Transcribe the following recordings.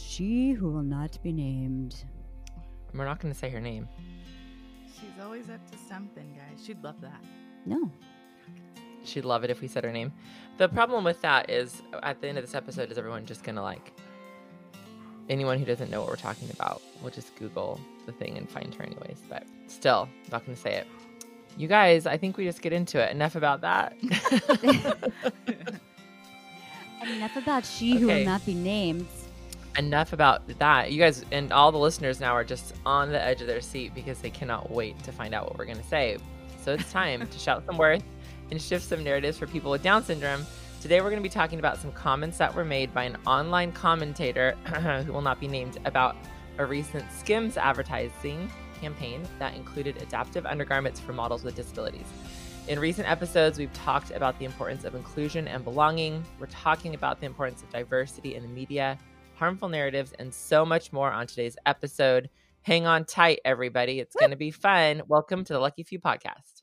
she who will not be named. We're not going to say her name. She's always up to something, guys. She'd love that. No. She'd love it if we said her name. The problem with that is at the end of this episode, is everyone just going to like anyone who doesn't know what we're talking about will just Google the thing and find her anyways. But still, not going to say it. You guys, I think we just get into it. Enough about that. Enough about she who will not be named. Enough about that. You guys and all the listeners now are just on the edge of their seat because they cannot wait to find out what we're going to say. So it's time to shout some worth and shift some narratives for people with Down syndrome. Today, we're going to be talking about some comments that were made by an online commentator who will not be named about a recent Skims advertising campaign that included adaptive undergarments for models with disabilities. In recent episodes, we've talked about the importance of inclusion and belonging. We're talking about the importance of diversity in the media, harmful narratives, and so much more on today's episode. Hang on tight, everybody. It's going to be fun. Welcome to the Lucky Few podcast.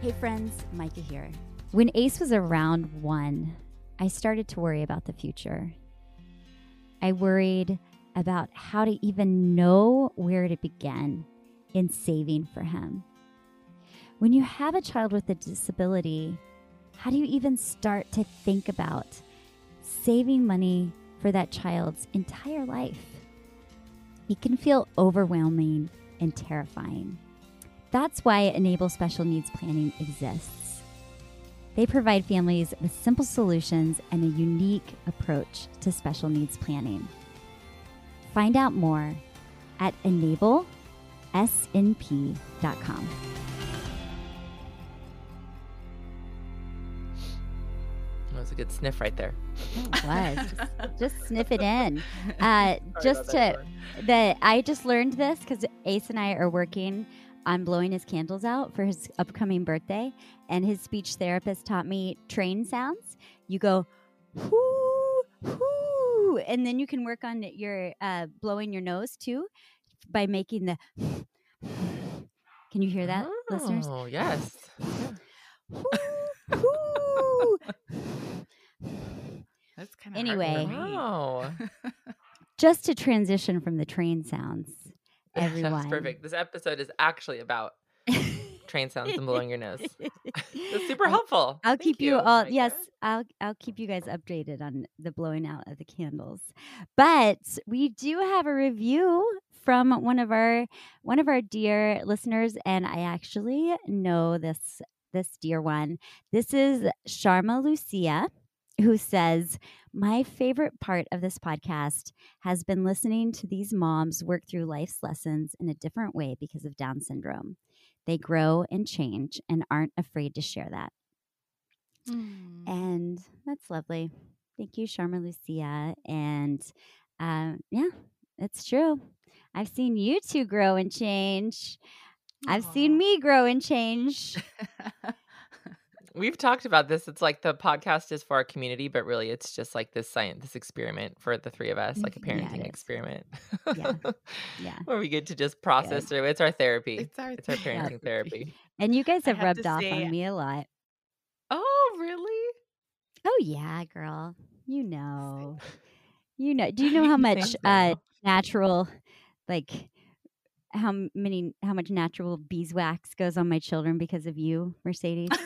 Hey friends, Micah here. When Ace was around one, I started to worry about the future. I worried about how to even know where to begin in saving for him. When you have a child with a disability, how do you even start to think about saving money for that child's entire life? It can feel overwhelming and terrifying. That's why Enable Special Needs Planning exists. They provide families with simple solutions and a unique approach to special needs planning. Find out more at enablesnp.com. That was a good sniff right there. It was. just, just sniff it in. Uh, just about that, to that I just learned this because Ace and I are working on blowing his candles out for his upcoming birthday, and his speech therapist taught me train sounds. You go, whoo, whoo, and then you can work on your uh, blowing your nose too by making the. Can you hear that, listeners? Oh, yes. Whoo, whoo. That's kind of Anyway. Wow. Just to transition from the train sounds, everyone. That's perfect. This episode is actually about train sounds and blowing your nose. That's super I'll- helpful. I'll Thank keep you, you, all. Yes, I'll I'll keep you guys updated on the blowing out of the candles. But we do have a review from one of our one of our dear listeners, and I actually know this this dear one. This is Sharma Lucia, who says, "My favorite part of this podcast has been listening to these moms work through life's lessons in a different way because of Down syndrome." They grow and change and aren't afraid to share that. Mm. And that's lovely. Thank you, Sharma Lucia. And um, yeah, it's true. I've seen you two grow and change. I've seen me grow and change. We've talked about this. It's like the podcast is for our community, but really it's just like this science, this experiment for the three of us, like a parenting is. experiment. Yeah. Yeah. Where we get to just process through. It's our therapy. it's our, It's our parenting therapy. And you guys have have rubbed off on me a lot. Oh, really? Oh, yeah, girl. You know. You know. Do you know how much uh, natural, like, how many, how much natural beeswax goes on my children because of you, Mercedes?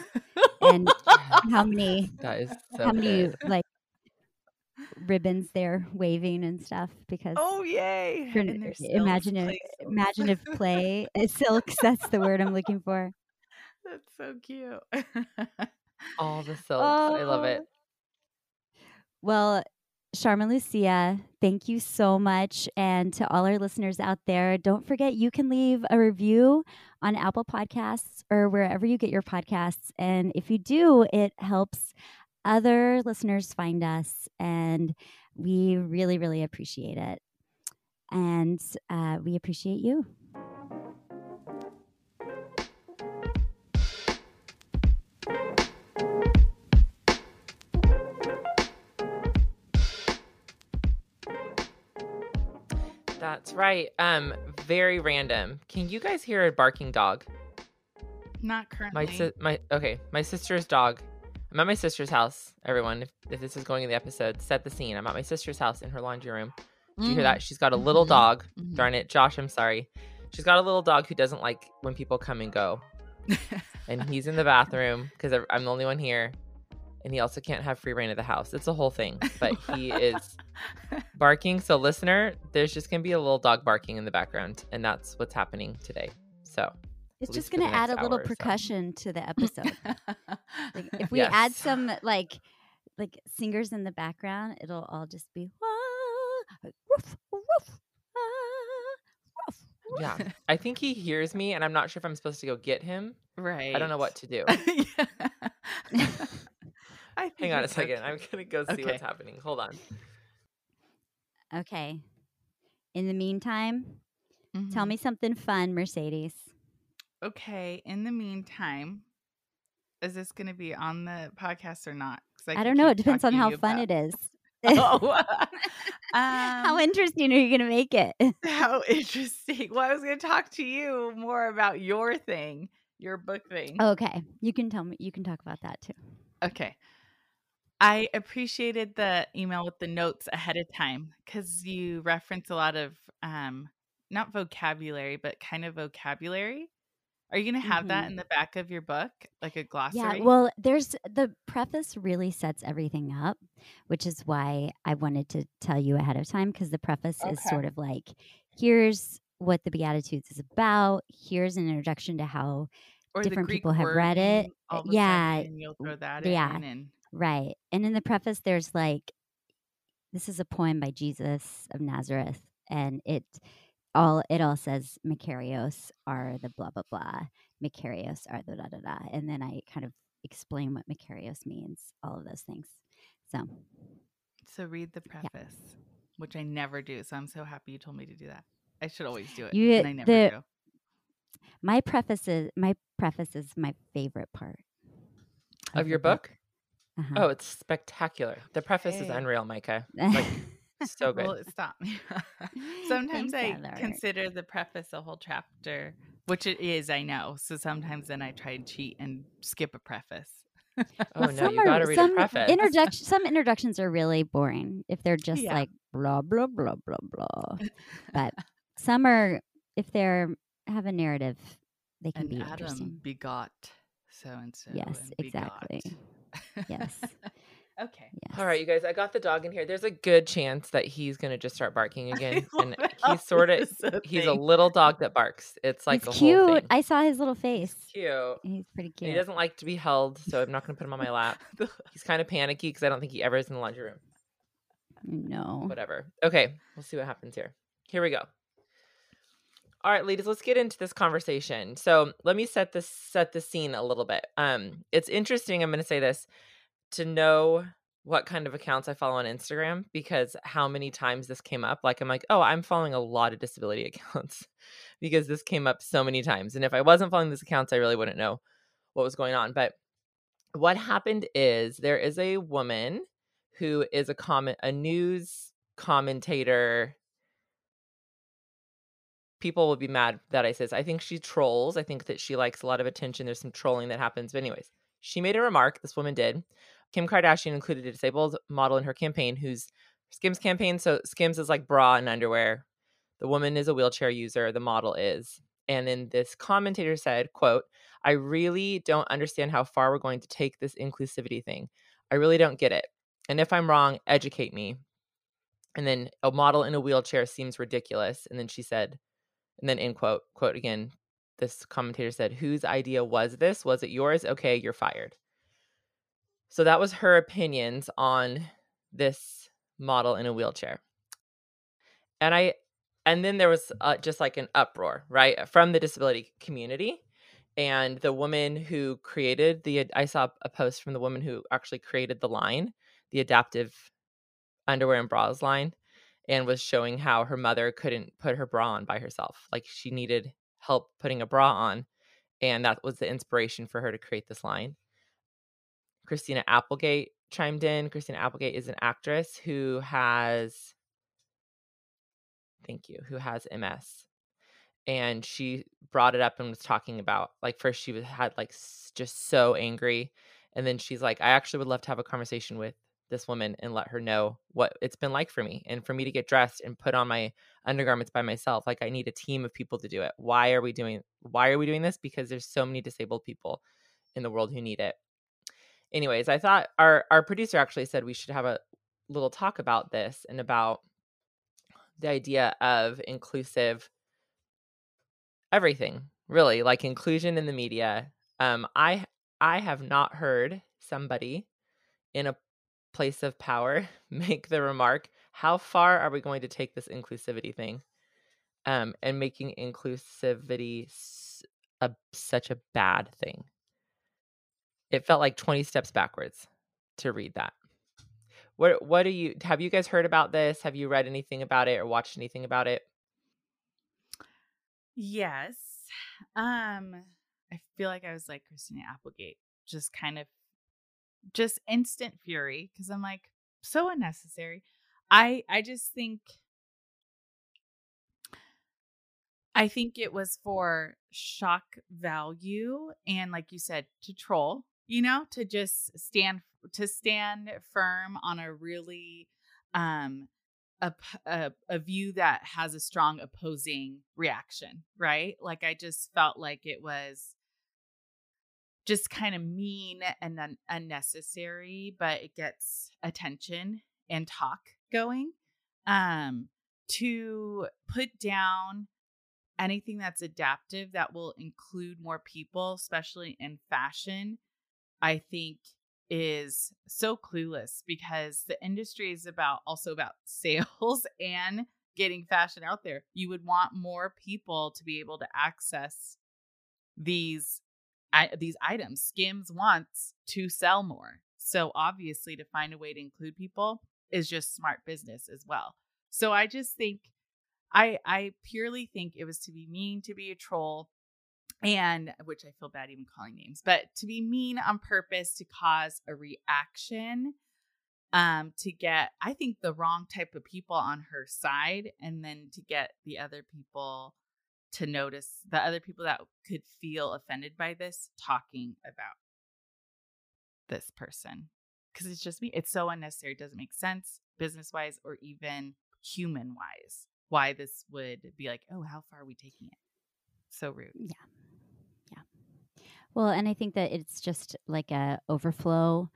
and how many that is so how many good. like ribbons they're waving and stuff because Oh, yay. Imaginative play silks. imaginative play silks that's the word i'm looking for That's so cute. All the silks. I love oh. it. Oh. well Sharma Lucia, thank you so much. And to all our listeners out there, don't forget you can leave a review on Apple Podcasts or wherever you get your podcasts. And if you do, it helps other listeners find us. And we really, really appreciate it. And uh, we appreciate you. That's right. Um, very random. Can you guys hear a barking dog? Not currently. My si- my okay, my sister's dog. I'm at my sister's house. Everyone, if, if this is going in the episode, set the scene. I'm at my sister's house in her laundry room. Did you hear that? She's got a little Mhm. dog. Mhm. Darn it, Josh. I'm sorry. She's got a little dog who doesn't like when people come and go, and he's in the bathroom because I'm the only one here, and he also can't have free rein of the house. It's a whole thing, but he is barking. So, listener, there's just gonna be a little dog barking in the background, and that's what's happening today. So, It's just going to add a little hour or so. percussion to the episode. Like, if we add some like like singers in the background, it'll all just be "Wah," like, woof, woof, ah, woof, woof. yeah, I think he hears me, and I'm not sure if I'm supposed to go get him. right. I don't know what to do. Yeah. I think Hang on a second. okay. I'm gonna go see Okay. what's happening. Hold on. Okay. In the meantime, tell Mhm. me something fun, Mercedes. Okay. In the meantime, is this going to be on the podcast or not? I, could don't know. It depends on how fun about- it is. Oh. how Um, interesting are you going to make it? How interesting. Well, I was going to talk to you more about your thing, your book thing. okay. You can tell me. You can talk about that too. Okay. I appreciated the email with the notes ahead of time because you reference a lot of um not vocabulary, but kind of vocabulary. Are you going to have that Mhm. in the back of your book, like a glossary? Yeah, well, there's the preface really sets everything up, which is why I wanted to tell you ahead of time because the preface is sort of like here's what the Beatitudes is about. Here's an introduction to how, or different people have read it. wording, all of a Yeah, sudden you'll throw that yeah. in, and right. And in the preface, there's like, this is a poem by Jesus of Nazareth, and it all it all says Macarios are the blah blah blah. Macarios are the da da da, and then I kind of explain what Macarios means, all of those things. So so read the preface, which I never do. So I'm so happy you told me to do that. I should always do it, You- and I never the- do. my preface is my preface is my favorite part Of the your book? Uh-huh. Oh, it's spectacular. The preface is unreal, Micah. Like so good. Well, stop. sometimes Thanks, I Heather. consider the preface a whole chapter, which it is, I know. So sometimes then I try and cheat and skip a preface. oh Well, no, some you gotta read a preface. Introduction. Some introductions are really boring if they're just Yeah. like blah blah blah blah blah. But some are, if they're have a narrative, they can And be Adam interesting. begot so and so. Yes, and exactly. begot. Yes. okay. Yes. All right, you guys, I got the dog in here. There's a good chance that he's gonna just start barking again. and he's sort of this is a he's a little dog that barks. It's like He's a whole cute. I saw his little face. Cute. He's pretty cute. He doesn't like to be held, so I'm not gonna put him on my lap. He's kind of panicky because I don't think he ever is in the laundry room. no. Whatever. Okay, we'll see what happens here. Here we go. All right, ladies, let's get into this conversation. So let me set this set the scene a little bit. Um, it's interesting. I'm going to say this to know what kind of accounts I follow on Instagram because how many times this came up. Like I'm like, oh, I'm following a lot of disability accounts because this came up so many times. And if I wasn't following these accounts, I really wouldn't know what was going on. But what happened is there is a woman who is a comment a news commentator people will be mad that i say this i think she trolls. I think that she likes a lot of attention. There's some trolling that happens. But anyways she made a remark this woman did. Kim kardashian included a disabled model in her campaign who's skims campaign. So skims is like bra and underwear. The woman is a wheelchair user. The model is. And then this commentator said quote i really don't understand how far we're going to take this inclusivity thing. I really don't get it. And if I'm wrong, educate me. And then a model in a wheelchair seems ridiculous. And then she said, and then in quote, quote again, this commentator said, Whose idea was this? Was it yours? Okay, you're fired. So that was her opinions on this model in a wheelchair. And I, and then there was uh, just like an uproar, right, from the disability community. And the woman who created the, I saw a post from the woman who actually created the line the adaptive underwear and bras line and was showing how her mother couldn't put her bra on by herself. Like she needed help putting a bra on. And that was the inspiration for her to create this line. Christina Applegate chimed in. Christina Applegate is an actress who has thank you, who has MS. And she brought it up and was talking about like first she was had like just so angry and then she's like I actually would love to have a conversation with this woman and let her know what it's been like for me and for me to get dressed and put on my undergarments by myself like i need a team of people to do it. Why are we doing why are we doing this? Because there's so many disabled people in the world who need it. Anyways i thought our our producer actually said we should have a little talk about this and about the idea of inclusive everything really like inclusion in the media. Um i i have not heard somebody in a place of power make the remark how far are we going to take this inclusivity thing? Um, and making inclusivity a, such a bad thing. It felt like 20 steps backwards to read that. What what do you have you guys heard about this? Have you read anything about it or watched anything about it? Yes. Um i feel like i was like christina applegate just kind of just instant fury because I'm like so unnecessary. I I just think I think it was for shock value and like you said to troll, you know, to just stand to stand firm on a really um a, a, a view that has a strong opposing reaction, right? Like I just felt like it was just kind of mean and un- unnecessary, but it gets attention and talk going. Um, to put down anything that's adaptive that will include more people, especially in fashion, I think is so clueless because the industry is about also about sales and getting fashion out there. You would want more people to be able to access these I, these items. Skims wants to sell more. So obviously to find a way to include people is just smart business as well. So I just think I I purely think it was to be mean to be a troll and which I feel bad even calling names, but to be mean on purpose to cause a reaction um to get I think the wrong type of people on her side and then to get the other people to notice the other people that could feel offended by this talking about this person because it's just me it's so unnecessary it doesn't make sense business wise or even human wise why this would be like oh how far are we taking it? So rude. Yeah. Yeah. Well and i think that it's just like a overflow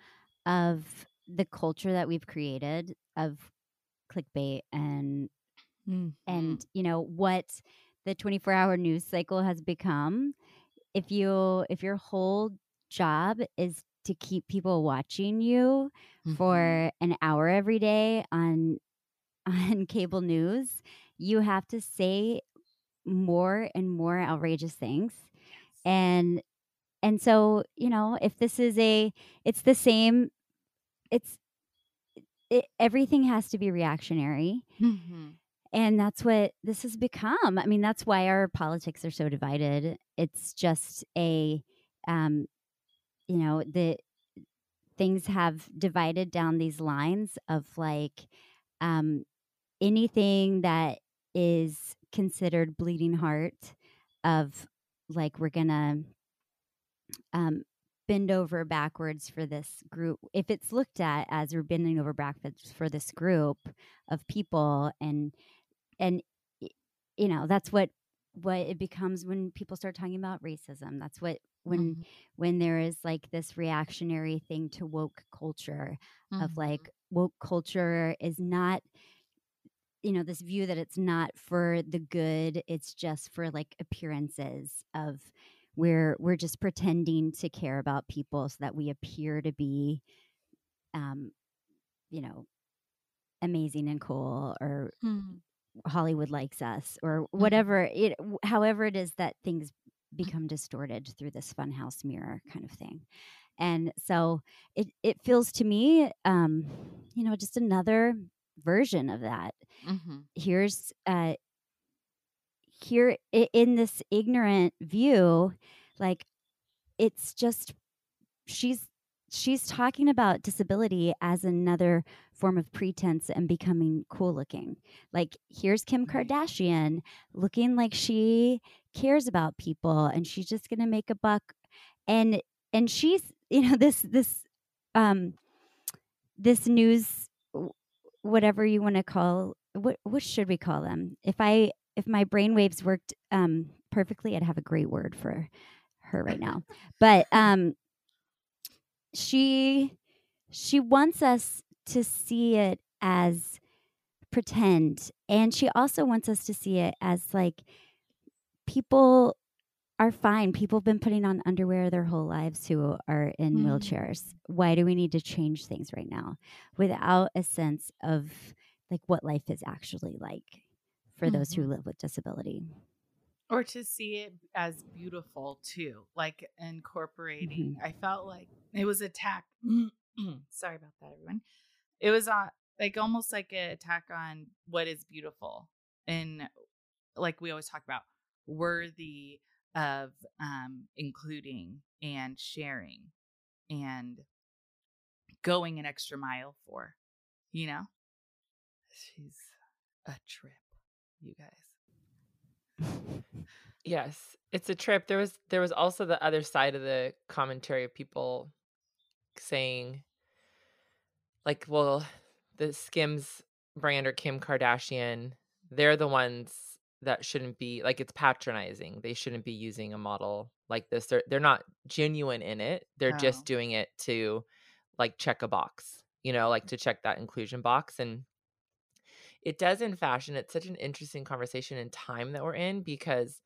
of the culture that we've created of clickbait and mm-hmm. and you know what the 24 hour news cycle has become if you if your whole job is to keep people watching you mm-hmm. for an hour every day on on cable news you have to say more and more outrageous things. And and so you know if this is a it's the same it's it, everything has to be reactionary. Mm-hmm and that's what this has become. I mean, that's why our politics are so divided. It's just a, um, you know, the things have divided down these lines of like um, anything that is considered bleeding heart of like we're gonna um, bend over backwards for this group if it's looked at as we're bending over backwards for this group of people and and you know that's what what it becomes when people start talking about racism that's what when mm-hmm. when there is like this reactionary thing to woke culture mm-hmm. of like woke culture is not you know this view that it's not for the good it's just for like appearances of we're we're just pretending to care about people so that we appear to be um you know amazing and cool or mm-hmm. Hollywood likes us or mm-hmm. whatever it however it is that things become distorted through this funhouse mirror kind of thing. And so it it feels to me um you know just another version of that. Mm-hmm. Here's uh here in this ignorant view like it's just she's she's talking about disability as another form of pretense and becoming cool looking. Like here's Kim Kardashian looking like she cares about people and she's just going to make a buck and and she's you know this this um this news whatever you want to call what what should we call them? If I if my brainwaves worked um perfectly, I'd have a great word for her right now. but um she she wants us to see it as pretend and she also wants us to see it as like people are fine people have been putting on underwear their whole lives who are in mm. wheelchairs why do we need to change things right now without a sense of like what life is actually like for mm-hmm. those who mm-hmm. live with disability or to see it as beautiful too like incorporating mm-hmm. i felt like it was attack sorry about that everyone. It was on like almost like an attack on what is beautiful and like we always talk about worthy of um including and sharing and going an extra mile for you know? She's a trip you guys yes it's a trip. There was there was also the other side of the commentary of people saying like well the skims brand or kim kardashian they're the ones that shouldn't be like it's patronizing. They shouldn't be using a model like this. They're, they're not genuine in it. They're oh. just doing it to like check a box you know like to check that inclusion box and it does in fashion it's such an interesting conversation and time that we're in because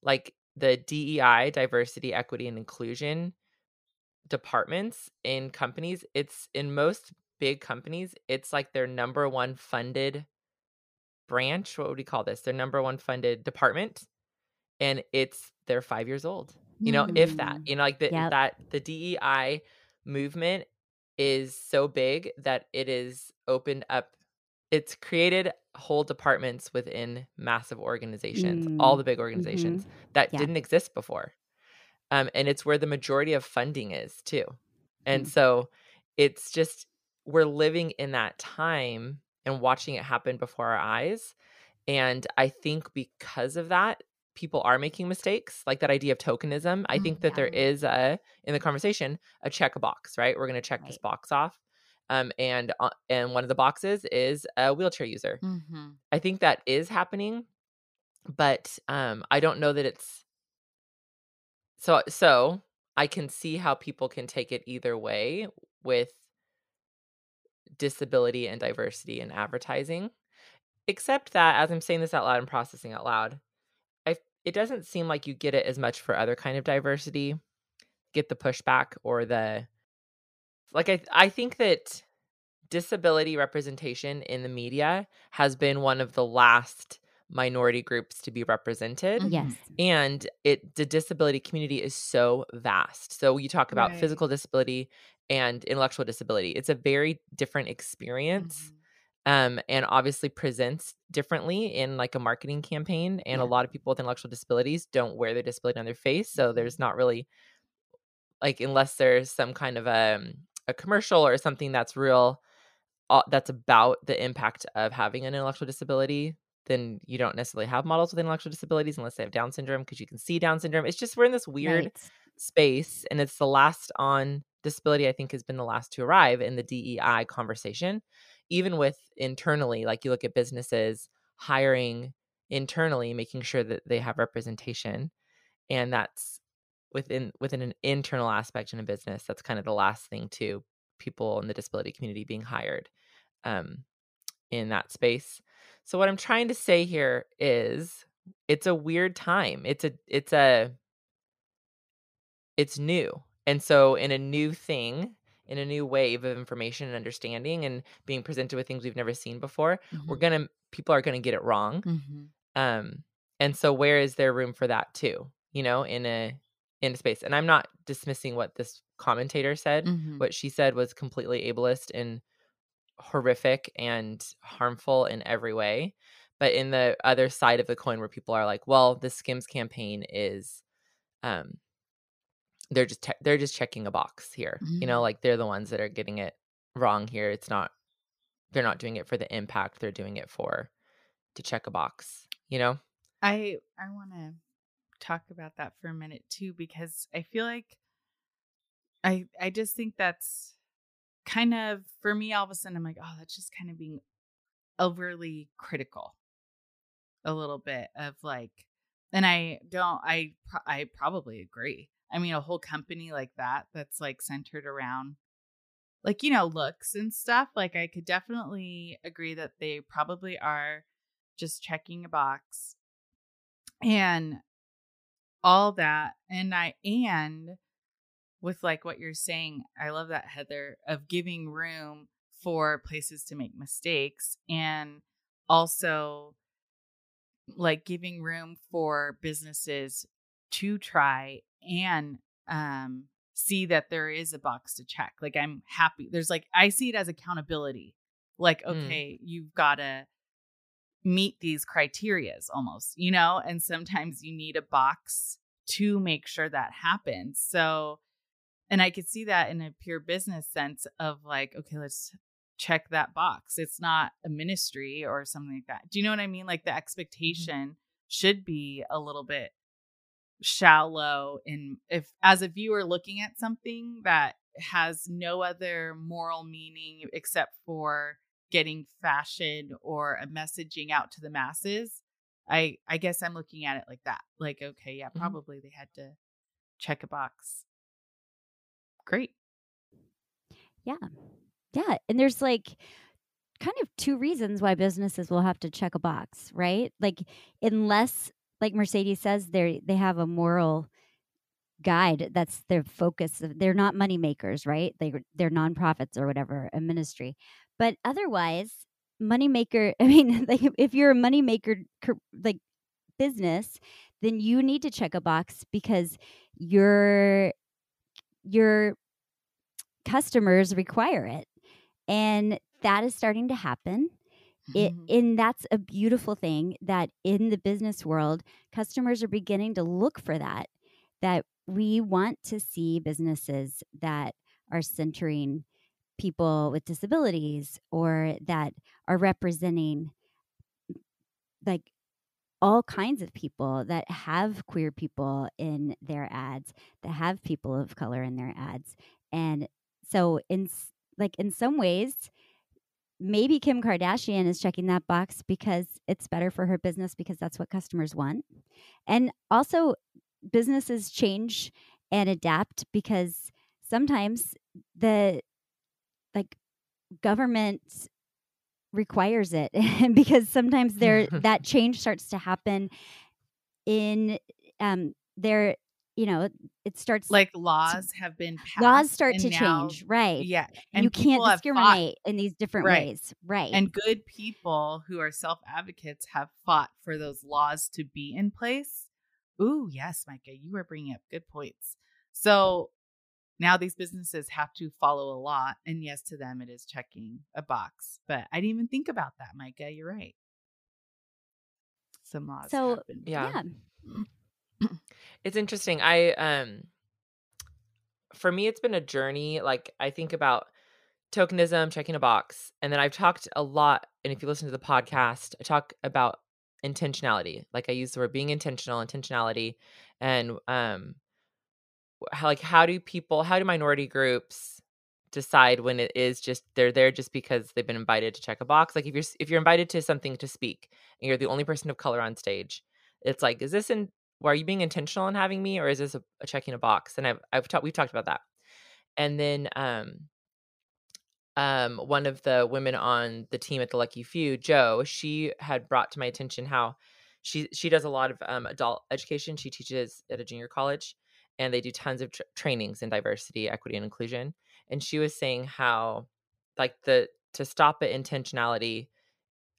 like the DEI diversity equity and inclusion departments in companies it's in most big companies it's like their number one funded branch what would we call this their number one funded department and it's they're five years old you know mm. if that mm. you know like the, yep. that the dei movement is so big that it is opened up it's created whole departments within massive organizations, mm. all the big organizations mm-hmm. that yeah. didn't exist before. Um, and it's where the majority of funding is too. And mm. so it's just, we're living in that time and watching it happen before our eyes. And I think because of that, people are making mistakes, like that idea of tokenism. I think that yeah. there is a, in the conversation, a check a box, right? We're going to check right. this box off um, and uh, and one of the boxes is a wheelchair user. Mm-hmm. I think that is happening, but um, I don't know that it's so. So I can see how people can take it either way with disability and diversity in advertising. Except that, as I'm saying this out loud and processing out loud, I it doesn't seem like you get it as much for other kind of diversity. Get the pushback or the like I I think that disability representation in the media has been one of the last minority groups to be represented. Mm-hmm. Yes. And it the disability community is so vast. So you talk about right. physical disability and intellectual disability. It's a very different experience. Mm-hmm. Um, and obviously presents differently in like a marketing campaign. And yeah. a lot of people with intellectual disabilities don't wear their disability on their face. So there's mm-hmm. not really like unless there's some kind of a um, a commercial or something that's real uh, that's about the impact of having an intellectual disability then you don't necessarily have models with intellectual disabilities unless they have down syndrome because you can see down syndrome it's just we're in this weird right. space and it's the last on disability i think has been the last to arrive in the dei conversation even with internally like you look at businesses hiring internally making sure that they have representation and that's within within an internal aspect in a business that's kind of the last thing to people in the disability community being hired um, in that space. So what i'm trying to say here is it's a weird time. It's a it's a it's new. And so in a new thing in a new wave of information and understanding and being presented with things we've never seen before mm-hmm. we're gonna people are gonna get it wrong. Mm-hmm. um and so where is there room for that too? You know in a into space. And I'm not dismissing what this commentator said. Mm-hmm. What she said was completely ableist and horrific and harmful in every way. But in the other side of the coin, where people are like, well, the Skims campaign is, um, they're just te- they're just checking a box here. Mm-hmm. You know, mm-hmm. like they're the ones that are getting it wrong here. It's not they're not doing it for the impact. They're doing it for to check a box, you know? I I want to talk about that for a minute too because I feel like I I just think that's kind of for me all of a sudden I'm like, oh, that's just kind of being overly critical a little bit of like and I don't I I probably agree. I mean, a whole company like that that's like centered around like you know looks and stuff like i could definitely agree that they probably are just checking a box and all that and i and with like what you're saying i love that heather of giving room for places to make mistakes and also like giving room for businesses to try and um see that there is a box to check like i'm happy there's like i see it as accountability like mm. okay mm. you've got to meet these criterias almost, you know, and sometimes you need a box to make sure that happens. So, and I could see that in a pure business sense of like, okay, let's check that box. It's not a ministry or something like that. Do you know what I mean? Like the mm-hmm. expectation mm-hmm. should be a little bit shallow in if as a viewer looking at something that has no other moral meaning except for getting fashion or a messaging out to the masses i i guess i'm looking at it like that like okay yeah mm-hmm. probably mm-hmm. they had to check a box. Great. Yeah. Yeah and there's like kind of two reasons why businesses will have to check a box right? Like unless like mercedes says they they have a moral guide that's their focus they're not money makers right? They they're nonprofits or whatever a ministry but otherwise, moneymaker, I mean, like if you're a moneymaker like business, then you need to check a box because your your customers require it. And that is starting to happen. It, mm-hmm. and that's a beautiful thing that in the business world, customers are beginning to look for that. That we want to see businesses that are centering people with disabilities or that are representing like all kinds of people that have queer people in their ads that have people of color in their ads. And so in like in some ways maybe kim kardashian is checking that box because it's better for her business because that's what customers want. And also businesses change and adapt because sometimes the like government requires it because sometimes there that change starts to happen in um there you know it starts like laws to, have been passed laws start to now, change right yeah and you can't discriminate in these different right. ways right and good people who are self advocates have fought for those laws to be in place ooh yes micah you were bringing up good points so now these businesses have to follow a law and yes to them it is checking a box but i didn't even think about that micah you're right some laws so happen. yeah, yeah. it's interesting i um for me it's been a journey like i think about tokenism checking a box and then i've talked a lot and if you listen to the podcast i talk about intentionality like i use the word being intentional intentionality and um how like how do people how do minority groups decide when it is just they're there just because they've been invited to check a box? Like if you're if you're invited to something to speak and you're the only person of color on stage it's like is this in are you being intentional in having me or is this a, a checking a box? And i've i've talked we've talked about that. And then um um one of the women on the team at the lucky few joe she had brought to my attention how she she does a lot of um, adult education. She teaches at a junior college and they do tons of trainings in diversity, equity, and inclusion. And she was saying how, like the to stop at intentionality,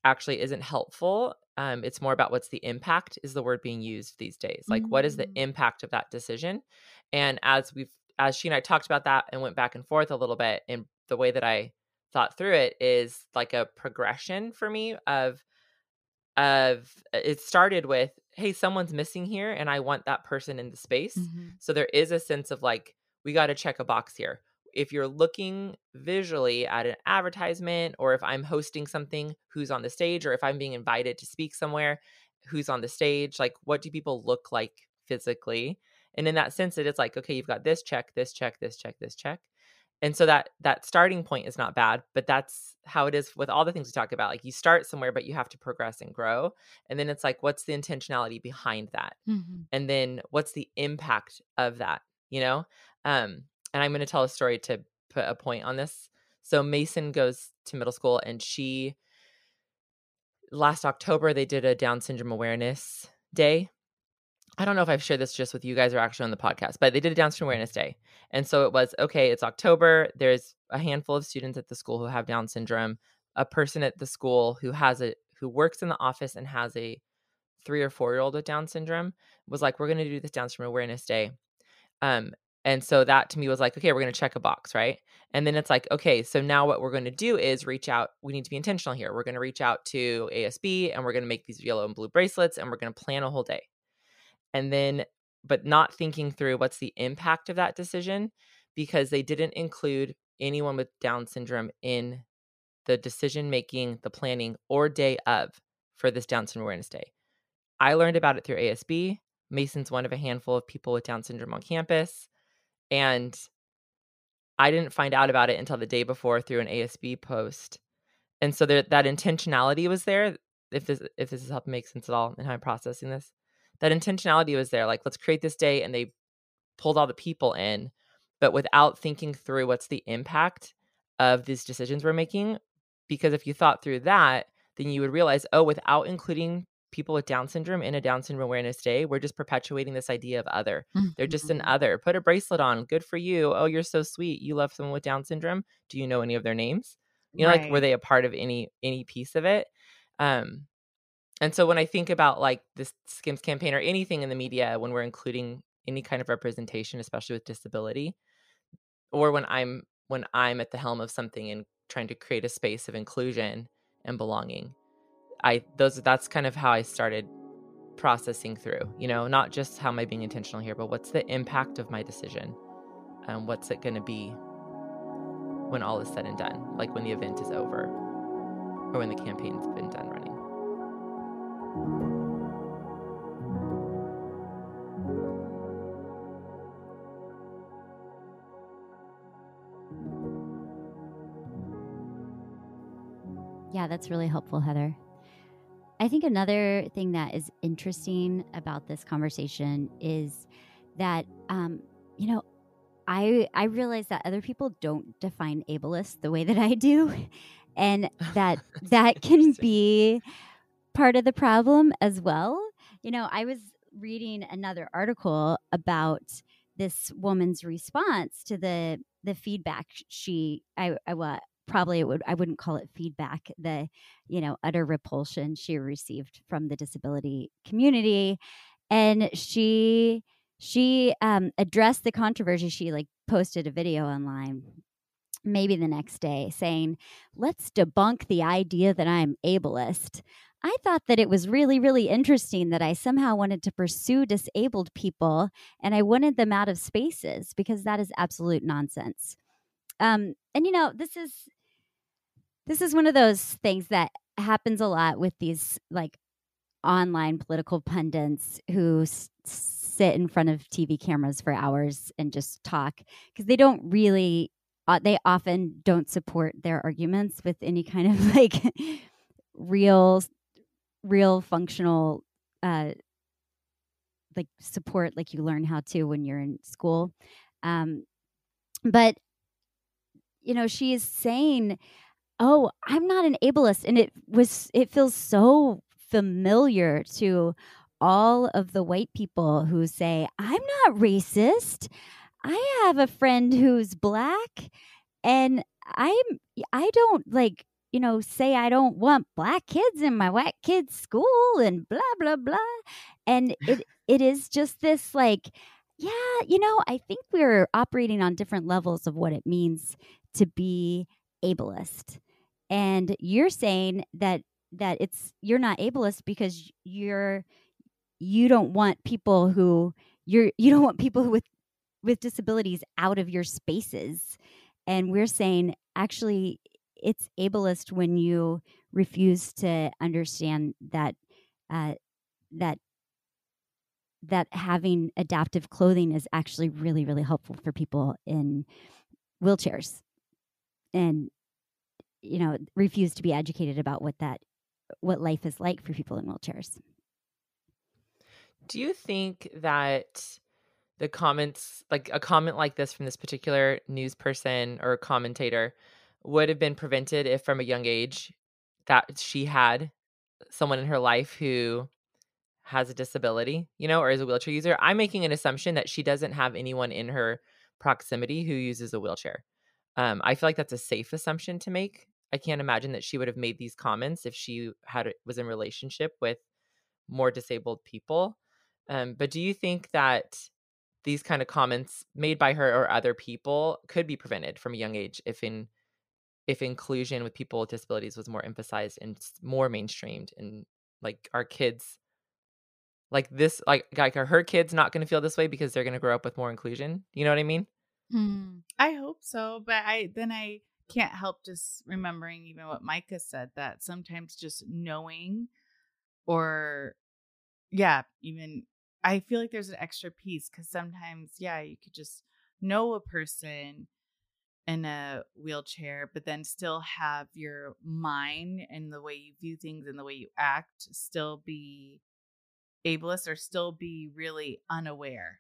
actually isn't helpful. Um, it's more about what's the impact is the word being used these days. Like, mm-hmm. what is the mm. impact of that decision? And as we've as she and I talked about that and went back and forth a little bit, and the way that I thought through it is like a progression for me of of it started with hey, someone's missing here and I want that person in the space. Mhm. So there is a sense of like, we got to check a box here. If you're looking visually at an advertisement, or if I'm hosting something, who's on the stage, or if I'm being invited to speak somewhere, who's on the stage, like what do people look like physically? And in that sense, it is like, okay, you've got this check, this check, this check, this check. And so that that starting point is not bad, but that's how it is with all the things we talk about. Like you start somewhere, but you have to progress and grow. And then it's like, what's the intentionality behind that? Mhm. and then what's the impact of that you know um and i'm going to tell a story to put a point on this so Macyn goes to middle school and she last october they did a down syndrome awareness day i don't know if i've shared this just with you guys or actually on the podcast but they did a down syndrome awareness day and so it was okay it's october there's a handful of students at the school who have down syndrome a person at the school who has a who works in the office and has a three or four year old with Down syndrome was like, we're going to do this Down syndrome awareness day. Um, and so that to me was like, okay, we're going to check a box, right? And then it's like, okay, so now what we're going to do is reach out. We need to be intentional here. We're going to reach out to ASB and we're going to make these yellow and blue bracelets and we're going to plan a whole day. And then, but not thinking through what's the impact of that decision because they didn't include anyone with Down syndrome in the decision making, the planning, or day of for this Down syndrome awareness day. I learned about it through ASB. Macyn's one of a handful of people with Down syndrome on campus. And I didn't find out about it until the day before through an ASB post. And so there, that intentionality was there. If this if this is helping make sense at all in how I'm processing this, that intentionality was there. Like let's create this day, and they pulled all the people in, but without thinking through what's the impact of these decisions we're making. Because if you thought through that, then you would realize, oh, without including people with Down syndrome in a Down syndrome awareness day, we're just perpetuating this idea of other. They're just an Mhm. other. Put a bracelet on. Good for you. Oh, you're so sweet. You love someone with Down syndrome. Do you know any of their names? You know, like were they a part of any any piece of it? Um, and so when I think about like this Skims campaign or anything in the media, when we're including any kind of representation, especially with disability, or when I'm when I'm at the helm of something and trying to create a space of inclusion and belonging, I those that's kind of how I started processing through. You know, not just how am I being intentional here, but what's the impact of my decision, and what's it going to be when all is said and done, like when the event is over, or when the campaign's been done running. Yeah, that's really helpful, Heather. I think another thing that is interesting about this conversation is that, um, you know, I I realize that other people don't define ableist the way that I do, and that that can be part of the problem as well. You know, I was reading another article about this woman's response to the the feedback she I I wa probably it would I wouldn't call it feedback the you know utter repulsion she received from the disability community. And she she um addressed the controversy. She like posted a video online maybe the next day saying let's debunk the idea that i'm ableist i thought that it was really really interesting that i somehow wanted to pursue disabled people and i wanted them out of spaces because that is absolute nonsense. Um and you know this is this is one of those things that happens a lot with these like online political pundits who s- sit in front of TV cameras for hours and just talk because they don't really uh, they often don't support their arguments with any kind of like real real functional uh like support like you learn how to when you're in school. Um but you know she is saying oh i'm not an ableist and it was it feels so familiar to all of the white people who say i'm not racist. I have a friend who's black and i'm i don't like you know say i don't want black kids in my white kids school and blah blah blah. And it it is just this like yeah you know i think we're operating on different levels of what it means to be ableist. And you're saying that that it's you're not ableist because you're you don't want people who you're you don't want people with with disabilities out of your spaces. And we're saying actually it's ableist when you refuse to understand that uh, that that having adaptive clothing is actually really really helpful for people in wheelchairs and you know refuse to be educated about what that what life is like for people in wheelchairs. Do you think that the comments like a comment like this from this particular news person or commentator would have been prevented if from a young age that she had someone in her life who has a disability, you know, or is a wheelchair user, I'm making an assumption that she doesn't have anyone in her proximity who uses a wheelchair. Um, I feel like that's a safe assumption to make. I can't imagine that she would have made these comments if she had was in relationship with more disabled people. Um, but do you think that these kind of comments made by her or other people could be prevented from a young age if in if inclusion with people with disabilities was more emphasized and more mainstreamed and like our kids like this like like are her kids not going to feel this way because they're going to grow up with more inclusion you know what i mean hmm. i hope so but i then i can't help just remembering even what micah said that sometimes just knowing or yeah even i feel like there's an extra piece because sometimes yeah you could just know a person in a wheelchair, but then still have your mind and the way you view things and the way you act still be ableist or still be really unaware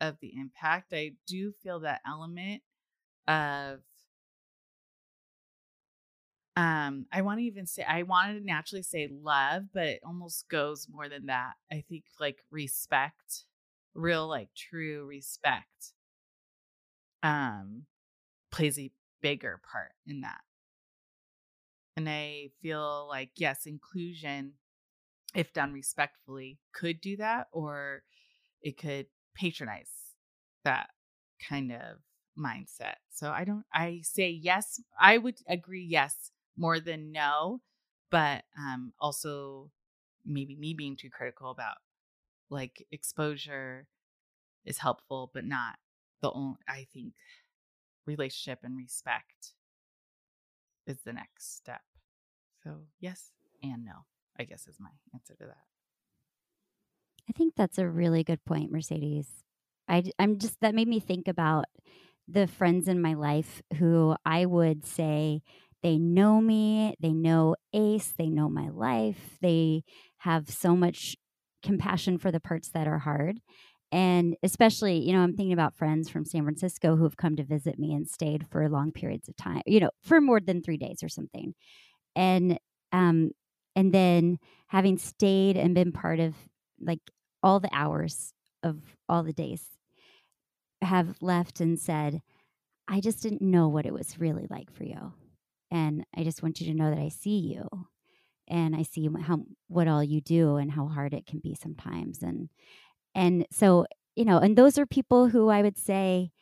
of the impact. I do feel that element of um I want to even say I wanted to naturally say love, but it almost goes more than that. I think like respect, real like true respect. Um plays a bigger part in that. And I feel like, yes, inclusion, if done respectfully, could do that, or it could patronize that kind of mindset. So I don't, I say yes. I would agree, yes, more than no, but um, also maybe me being too critical about like exposure is helpful, but not the only, I think relationship and respect is the next step. So, yes and no, I guess is my answer to that. I think that's a really good point, Mercedes. I, I'm just, that made me think about the friends in my life who I would say they know me, they know Ace, they know my life, they have so much compassion for the parts that are hard. And especially, you know, I'm thinking about friends from San Francisco who have come to visit me and stayed for long periods of time, you know, for more than three days or something. And, um, and then having stayed and been part of like all the hours of all the days, have left and said, I just didn't know what it was really like for you. And I just want you to know that I see you and I see how what all you do and how hard it can be sometimes. And and so, you know, and those are people who I would say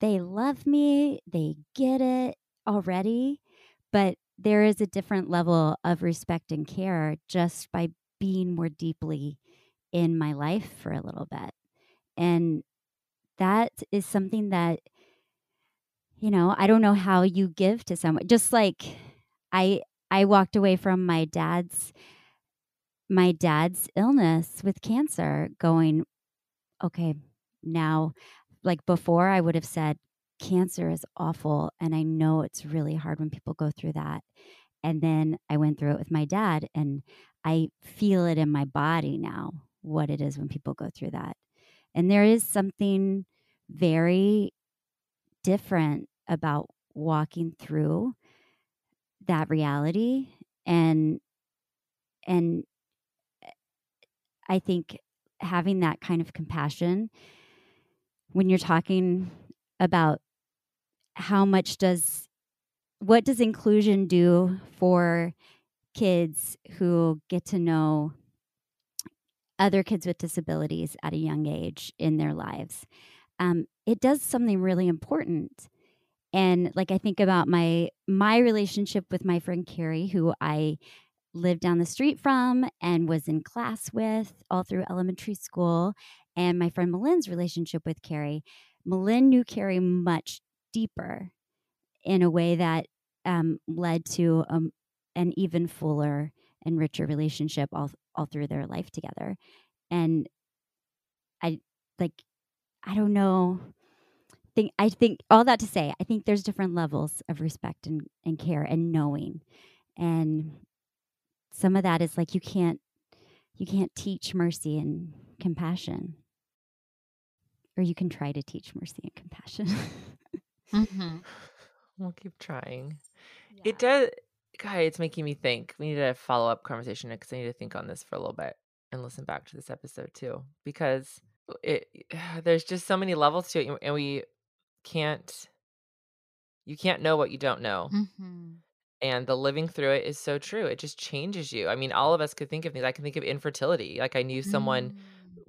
they love me, they get it already, but there is a different level of respect and care just by being more deeply in my life for a little bit. And that is something that you know, I don't know how you give to someone. Just like I I walked away from my dad's my dad's illness with cancer going okay, now, like before, I would have said, cancer is awful. And I know it's really hard when people go through that. And then I went through it with my dad, and I feel it in my body now what it is when people go through that. And there is something very different about walking through that reality and and eh, I think having that kind of compassion when you're talking about how much does what does inclusion do for kids who get to know other kids with disabilities at a young age in their lives? Um, it does something really important. And like i think about my my relationship with my friend carrie who i lived down the street from and was in class with all through elementary school. And my friend Malynn's relationship with Carrie, Malynn knew Carrie much deeper in a way that um, led to um, an even fuller and richer relationship all all through their life together. And I like I don't know think I think all that to say, I think there's different levels of respect and, and care and knowing. And some of that is like you can't you can't teach mercy and compassion. Or you can try to teach mercy and compassion. mm-hmm. We'll keep trying. Yeah. It does guy, it's making me think. We need a follow up conversation because I need to think on this for a little bit and listen back to this episode too. Because it there's just so many levels to it and we can't you can't know what you don't know. Mm-hmm. And the living through it is so true. It just changes you. I mean, all of us could think of things. I can think of infertility. Like I knew someone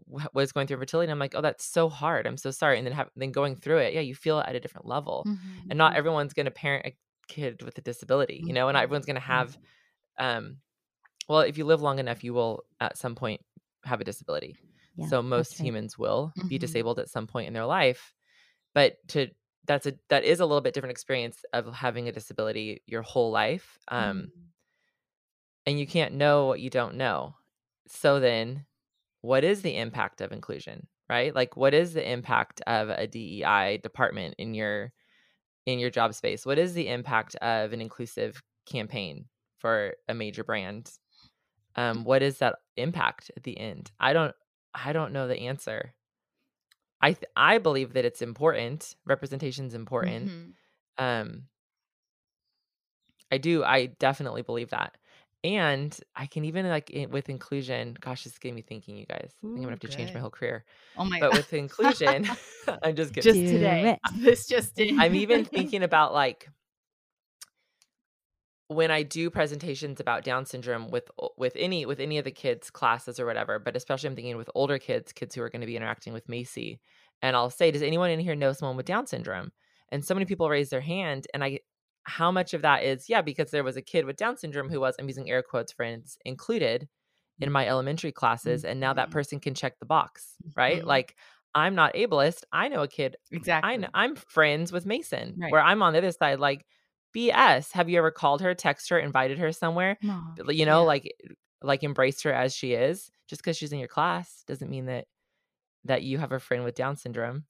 mm. was going through fertility, and I'm like, oh, that's so hard. I'm so sorry. And then have then going through it, yeah, you feel it at a different level. Mm-hmm. And not mm-hmm. everyone's going to parent a kid with a disability, you know, and not mm-hmm. everyone's going to have. Um, well, if you live long enough, you will at some point have a disability. Yeah, so most right. humans will mm-hmm. be disabled at some point in their life but to that's a that is a little bit different experience of having a disability your whole life um mm. and you can't know what you don't know. So then what is the impact of inclusion right? Like what is the impact of a DEI department in your in your job space? What is the impact of an inclusive campaign for a major brand? Um what is that impact at the end? I don't i don't know the answer I th- I believe that it's important. Representation is important. Mm-hmm. Um, I do. I definitely believe that. And I can even like with inclusion. Gosh, this getting me thinking, you guys. Ooh, I think I'm gonna have to good. change my whole career. Oh my! But God. with inclusion, I'm just kidding. Just today. This just did. I'm even thinking about like when I do presentations about Down syndrome with with any with any of the kids classes or whatever, but especially I'm thinking with older kids, kids who are going to be interacting with Macyn, and I'll say, "Does anyone in here know someone with Down syndrome?" And so many people raise their hand, and I, how much of that is yeah, because there was a kid with Down syndrome who was I'm using air quotes friends included in my elementary classes, mm-hmm. and now that mm-hmm. person can check the box, right? Mm-hmm. Like I'm not ableist. I know a kid. Exactly. I know, I'm friends with Macyn, right. where I'm on the other side, like BS. Have you ever called her, text her, invited her somewhere? No. You know, yeah. like eh, like embraced her as she is. Just because she's in your class doesn't mean that that you have a friend with Down syndrome.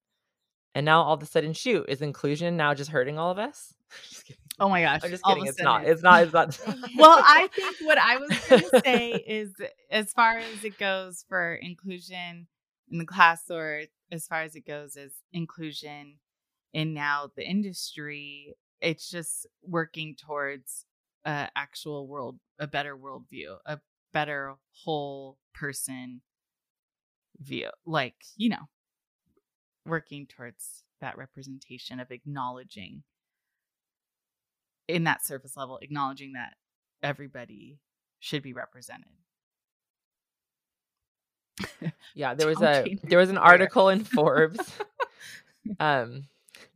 And now all of a sudden, shoot, is inclusion now just hurting all of us? oh my gosh. I'm just kidding. It's not. It's not. It's not. well, I think what I was going to say is as far as it goes for inclusion in the class, or as far as it goes as inclusion in now the industry, it's just working towards a actual world, a better worldview, a better whole person view. Like, you know, working towards that representation of acknowledging in that surface level, acknowledging that everybody should be represented. yeah, there was a there was an article in Forbes. um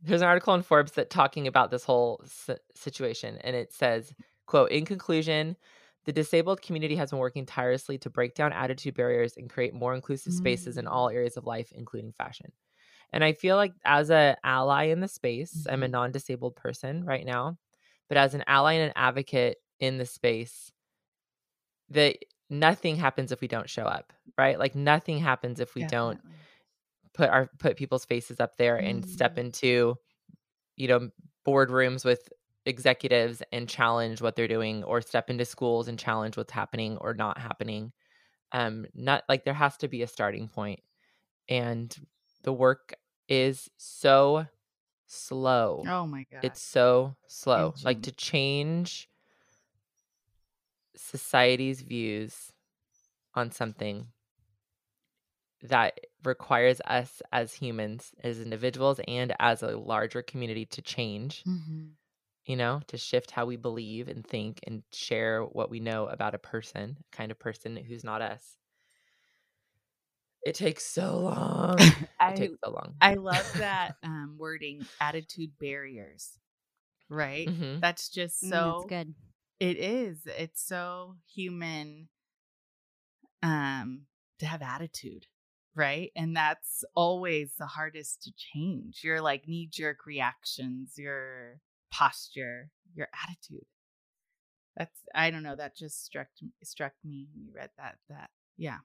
there's an article in Forbes that talking about this whole situation, and it says, "quote In conclusion." The disabled community has been working tirelessly to break down attitude barriers and create more inclusive spaces mm. in all areas of life, including fashion. And I feel like as an ally in the space, mm-hmm. I'm a mm-hmm. non-disabled person right now, but as an ally and an advocate in the space, that nothing happens if we don't show up, right? Like nothing happens if we Definitely. don't put our put people's faces up there and mm. step into you know boardrooms with executives and challenge what they're doing or step into schools and challenge what's happening or not happening. Um not like there has to be a starting point. And the work is so slow. Oh my god. It's so slow. Like to change society's views on something that requires us as humans, as individuals, and as a larger community to change, mm-hmm. you know, to shift how we believe and think and share what we know about a person, kind of person who's not us. It takes so long. I, it takes so long. I love that um, wording attitude barriers, right? Mm-hmm. That's just mm, so mm, good. It is. It's so human um to have attitude, right? And that's always the hardest to change. Your like knee jerk reactions, your posture, your attitude. That's I don't know, that just struck struck me when you read that that yeah.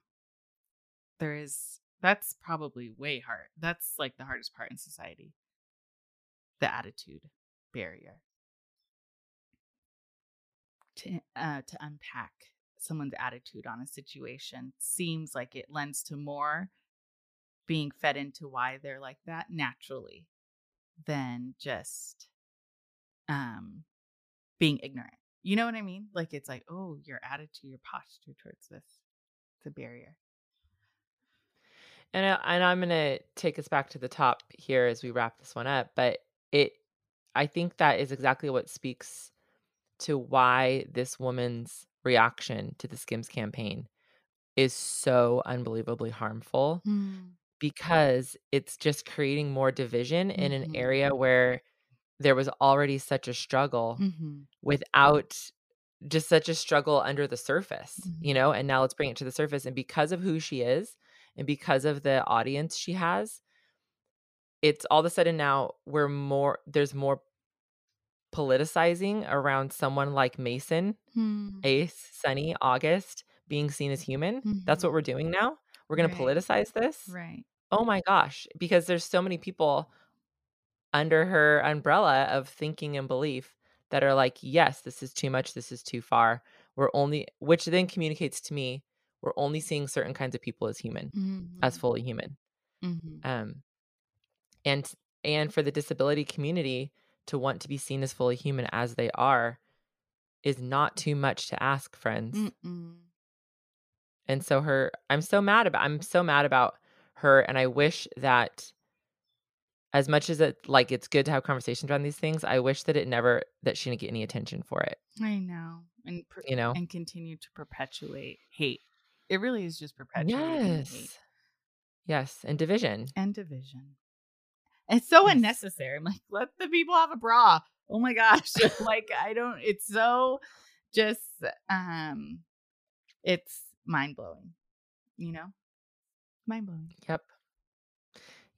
There is that's probably way hard. That's like the hardest part in society. The attitude barrier. To uh to unpack someone's attitude on a situation seems like it lends to more being fed into why they're like that naturally than just um being ignorant. You know what I mean? Like it's like, oh, your attitude, your posture towards this, it's a barrier. And I, and I'm gonna take us back to the top here as we wrap this one up. But it, I think that is exactly what speaks to why this woman's reaction to the Skims campaign is so unbelievably harmful Mm. because it's just creating more division in an Mhm. area where there was already such a struggle Mm-hmm. without just such a struggle under the surface, Mhm. you know, and now let's bring it to the surface. And because of who she is and because of the audience she has, it's all of a sudden now we're more, there's more politicizing around someone like Macyn, Hmm. Ace, Sunny, August being seen as human. That's what Mhm. we're doing now. We're going Right. to politicize this. Right. Oh my gosh, because there's so many people under her umbrella of thinking and belief that are like, yes, this is too much, this is too far. We're only, which then communicates to me, we're only seeing certain kinds of people as human, as Mhm. fully human. Mhm. Um, and and for the disability community to want to be seen as fully human as they are is not too much to ask, friends. Mm-mm. And so her I'm so mad about I'm so mad about her and I wish that as much as it like it's good to have conversations around these things, I wish that it never that she didn't get any attention for it. I know, and per- You know? and continue to perpetuate hate. It really is just perpetuating hate Yes. Yes, and division. and division. It's so mm. unnecessary. I'm like, let the people have a bra. Oh my gosh. like I don't it's so just um it's mind blowing. You know? Mind blowing. Yep.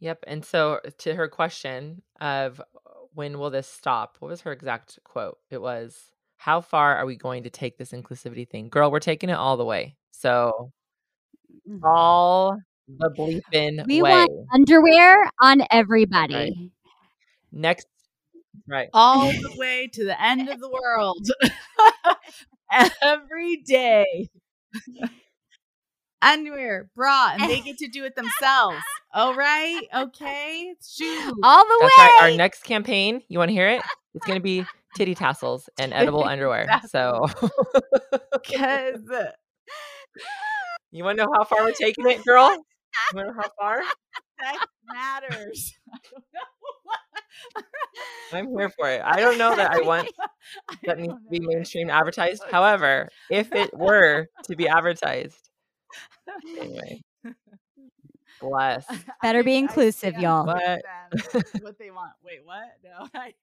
Yep. And so uh, to her question of oh, when will this stop? What was her exact quote? It was, How far are we going to take this inclusivity thing? Girl, we're taking it all the way. So mm-hmm. all the bleeping We way. want underwear on everybody. Next right. All the way to the end of the world. Every day. Underwear, bra, and they get to do it themselves. All right, okay. Shoes. All the That's way. right. Our next campaign, you want to hear it? It's going to be titty tassels and edible underwear. So Because uh, you want to know how far we're taking it, girl? You want to know how far? that matters. I'm here for it. I don't know that I want that needs to be mainstream advertised. However, if it were to be advertised, anyway, bless. Better be inclusive, y'all. What? what they want. Wait, what? No. I-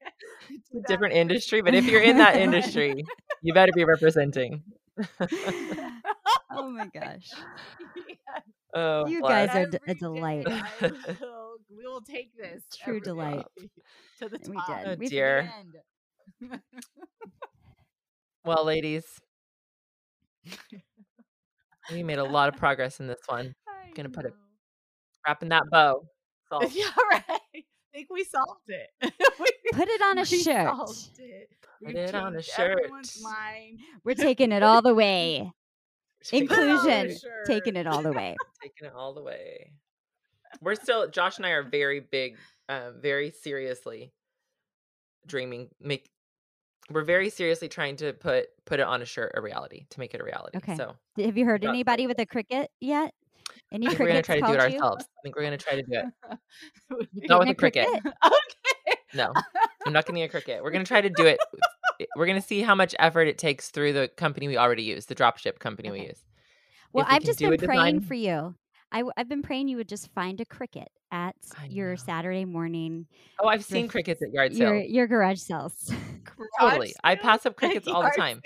It's a different industry, but if you're in that industry, you better be representing. oh my gosh. Yes, Oh, You bless. guys are d- a every day delight. Will- we will take this. True delight. To the We did. Oh, We- to the dear. Well, ladies, we made a lot of progress in this one. I'm Gonna put it- Wrapping that bow. Solved. Yeah, right. I think we solved it. We- Put it on a we shirt. solved it. Put We've it on a shirt. Mind. We're taking it all the way. Taking it all Inclusion. way. Taking it all the way. Taking it all the way. We're still Josh and I are very big, um, very seriously dreaming. Make we're very seriously trying to put put it on a shirt a reality to make it a reality. Okay. So Have you heard Got anybody with a Cricut yet? Any I think we're gonna try to do it called you? ourselves. I think we're gonna try to do it. Not with a Cricut. okay. No, I'm not getting a Cricut. We're gonna try to do it. Eh, we're gonna see how much effort it takes through the company we already use, the dropship company we use. Well, we I've just been praying design- for you. I, have been praying you would just find a Cricut at I your know. Saturday morning, Oh, I've seen Cricuts at yard your sales. your garage sales. Totally. I pass up Cricuts all the time.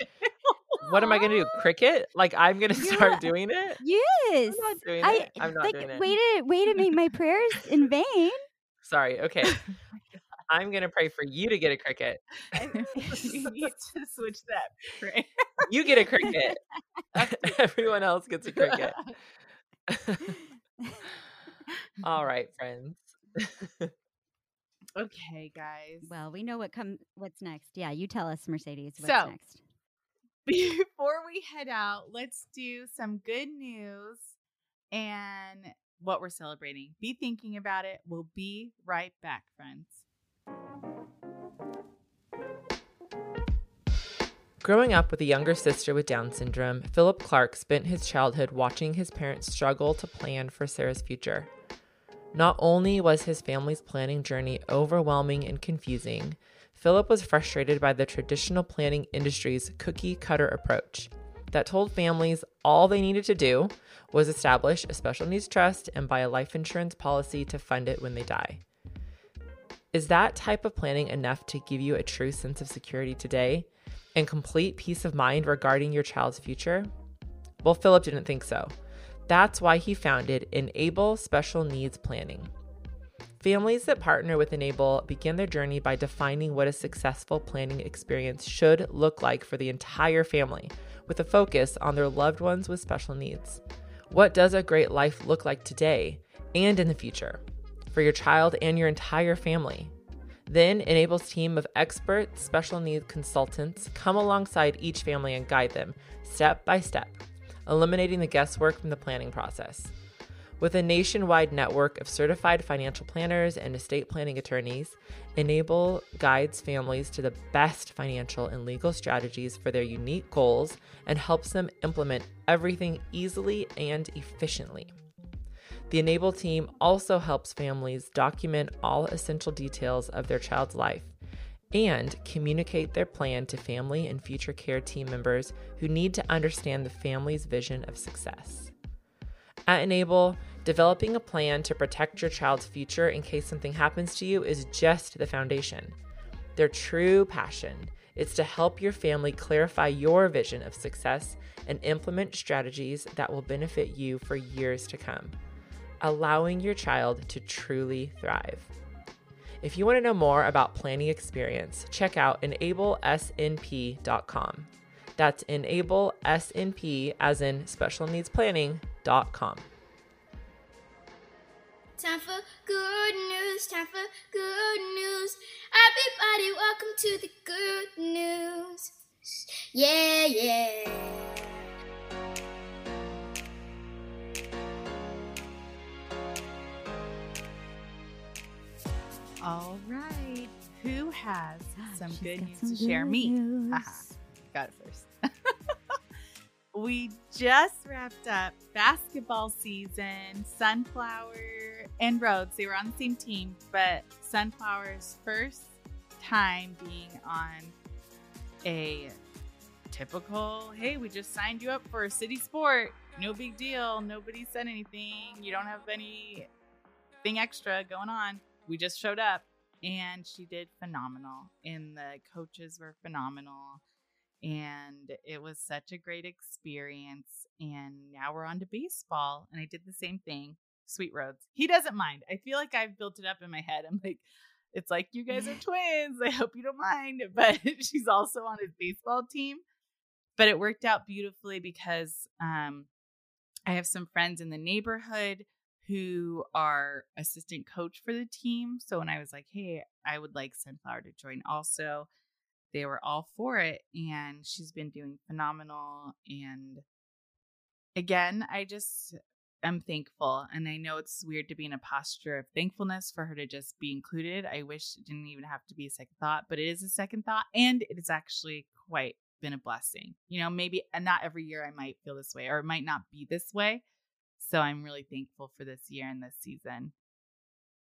what am I going to do? Cricut? Like I'm going to start Yeah. doing it? Yes. I'm not doing I it. I'm not like doing it. way to way to make my prayers in vain. Sorry. Okay. Oh I'm going to pray for you to get a Cricut. you need to switch that. Right? You get a Cricut. Everyone else gets a Cricut. All right, friends. okay, guys. Well, we know what come what's next. Yeah, you tell us, Mercedes. What's So- next? before we head out, let's do some good news and what we're celebrating. Be thinking about it. We'll be right back, friends. Growing up with a younger sister with Down syndrome, Philip Clark spent his childhood watching his parents struggle to plan for Sarah's future. Not only was his family's planning journey overwhelming and confusing, Philip was frustrated by the traditional planning industry's cookie cutter approach that told families all they needed to do was establish a special needs trust and buy a life insurance policy to fund it when they die. Is that type of planning enough to give you a true sense of security today and complete peace of mind regarding your child's future? Well, Philip didn't think so. That's why he founded Enable Special Needs Planning. Families that partner with Enable begin their journey by defining what a successful planning experience should look like for the entire family, with a focus on their loved ones with special needs. What does a great life look like today and in the future for your child and your entire family? Then Enable's team of expert special needs consultants come alongside each family and guide them step by step, eliminating the guesswork from the planning process. With a nationwide network of certified financial planners and estate planning attorneys, Enable guides families to the best financial and legal strategies for their unique goals and helps them implement everything easily and efficiently. The Enable team also helps families document all essential details of their child's life and communicate their plan to family and future care team members who need to understand the family's vision of success. At Enable, developing a plan to protect your child's future in case something happens to you is just the foundation. Their true passion is to help your family clarify your vision of success and implement strategies that will benefit you for years to come, allowing your child to truly thrive. If you want to know more about planning experience, check out enablesnp.com. That's enablesnp as in special needs planning.com. Time for good news, time for good news. Everybody, welcome to the good news. Yeah, yeah. All right. Who has ah, some She's good news some to share? good Me. news. Haha. Got it first. we just wrapped up basketball season. Sunflower and Rhodes, they were on the same team, but Sunflower's first time being on a typical, hey, we just signed you up for a city sport. No big deal. Nobody said anything. You don't have anything extra going on. We just showed up and she did phenomenal. And the coaches were phenomenal. And it was such a great experience. And now we're on to baseball. And I did the same thing. Sweet Rhodes. He doesn't mind. I feel like I've built it up in my head. I'm like, it's like you guys are twins. I hope you don't mind. But she's also on his baseball team. But it worked out beautifully because um, I have some friends in the neighborhood who are assistant coach for the team. So when I was like, hey, I would like Sunflower to join also, they were all for it. And she's been doing phenomenal. And again, I just am thankful. And I know it's weird to be in a posture of thankfulness for her to just be included. I wish it didn't even have to be a second thought, but it is a second thought. And it is actually quite been a blessing. You know, maybe not every year I might feel this way or it might not be this way. So I'm really thankful for this year and this season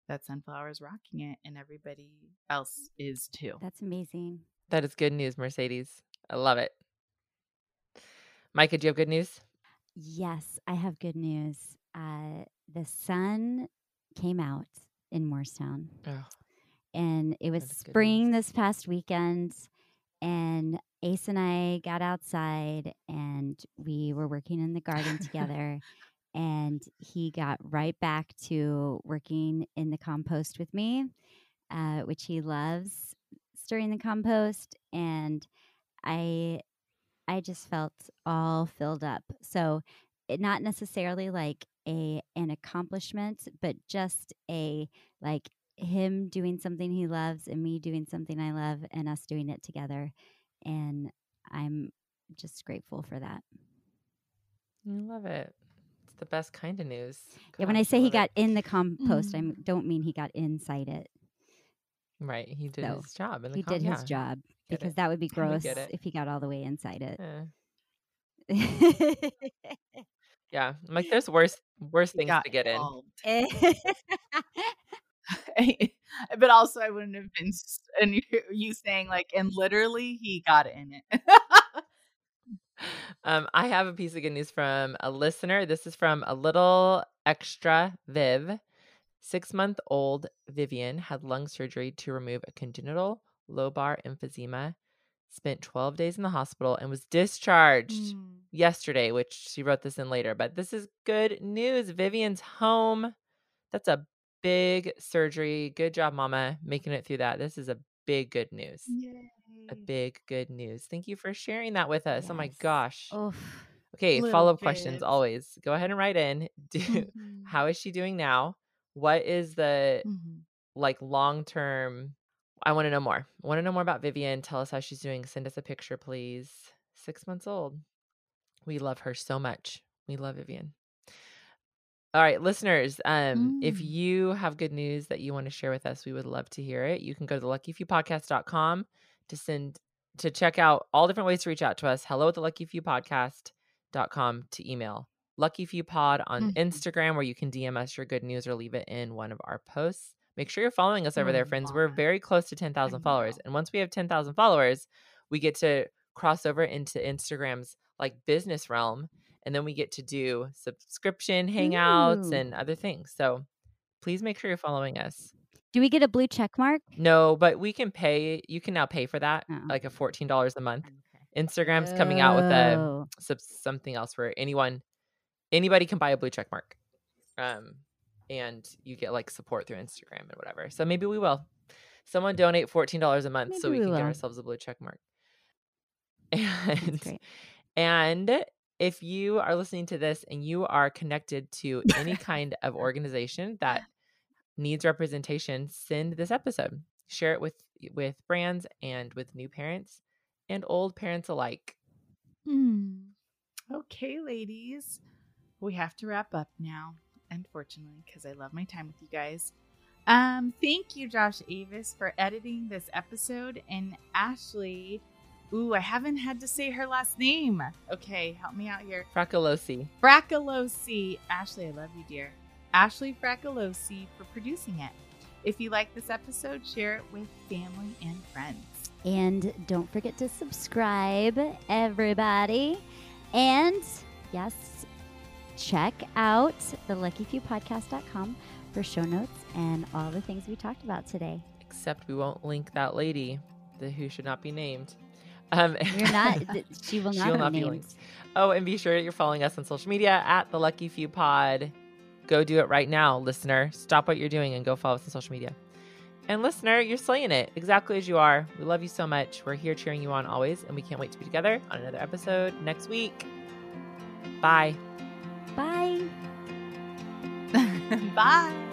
that Sunflower is rocking it and everybody else is too. That's amazing. That is good news, Mercedes. I love it. Micah, do you have good news? Yes, I have good news. Uh, the sun came out in Morristown, Oh, and it was That is good spring this past weekend. and Ace and I got outside and we were working in the garden together. And he got right back to working in the compost with me, uh, which he loves stirring the compost. And I, I just felt all filled up. So, it, not necessarily like a an accomplishment, but just a like him doing something he loves and me doing something I love and us doing it together. And I'm just grateful for that. I love it. It's the best kind of news. yeah, when I Gosh, say he love it. got in the compost, I Mm. don't mean he got inside it. right, he did So, his job. In the He com- did his job Get because it. that would be gross if he got all the way inside it. Yeah. yeah, I'm like there's worse worse He things to get in. but also, I wouldn't have been. s- And you, you saying like, and literally, he got in it. Um, I have a piece of good news from a listener. This is from a little extra Viv. Six month old Vivian had lung surgery to remove a congenital lobar emphysema, spent 12 days in the hospital, and was discharged Mm. yesterday, which she wrote this in later. But this is good news. Vivian's home. That's a big surgery. Good job, Mama, making it through that. This is a big good news. Yay. A big good news. Thank you for sharing that with us. Oh my gosh. Oof. Okay, follow up questions always. Go ahead and write in. Do Mhm. how is she doing now? What is the Mhm. like long term? I want to know more. I want to know more about Vivian. Tell us how she's doing. Send us a picture, please. Six months old. We love her so much. We love Vivian. All right, listeners, um, if Mm. you have good news that you want to share with us, we would love to hear it. You can go to the luckyfewpodcast.com to send to check out all different ways to reach out to us. Hello at the luckyfewpodcast.com to email. Lucky Few Pod on Mhm. Instagram, where you can DM us your good news or leave it in one of our posts. Make sure you're following us over there, friends. We're very close to 10,000 followers. And once we have 10,000 followers, we get to cross over into Instagram's like business realm. And then we get to do subscription hangouts Ooh. and other things. So please make sure you're following us. Do we get a blue check mark? No, but we can pay. You can now pay for that, Oh. like a $14 a month. Instagram's coming out with a Oh. something else where anyone anybody can buy a blue check mark um and you get like support through instagram and whatever so maybe we will someone donate $14 a month so we we can get ourselves a blue check mark and and if you are listening to this and you are connected to any kind of organization that needs representation send this episode share it with with brands and with new parents and old parents alike Mm. Okay, ladies. We have to wrap up now, unfortunately, because I love my time with you guys. Um, thank you, Josh Avis, for editing this episode. And Ashley, ooh, I haven't had to say her last name. Okay, help me out here. fracolosi Fracolosi. Ashley, I love you, dear. Ashley Fracolosi for producing it. If you like this episode, share it with family and friends. And don't forget to subscribe, everybody. And yes, check out the luckyfewpodcast.com for show notes and all the things we talked about today. except we won't link that lady, the who should not be named. Um, You're not, she will She not will have not be linked. Oh, and be sure that you're following us on social media at the Lucky Few Pod. Go do it right now, listener. Stop what you're doing and go follow us on social media. And listener, you're slaying it exactly as you are. We love you so much. We're here cheering you on always, and we can't wait to be together on another episode next week. Bye. Bye. Bye.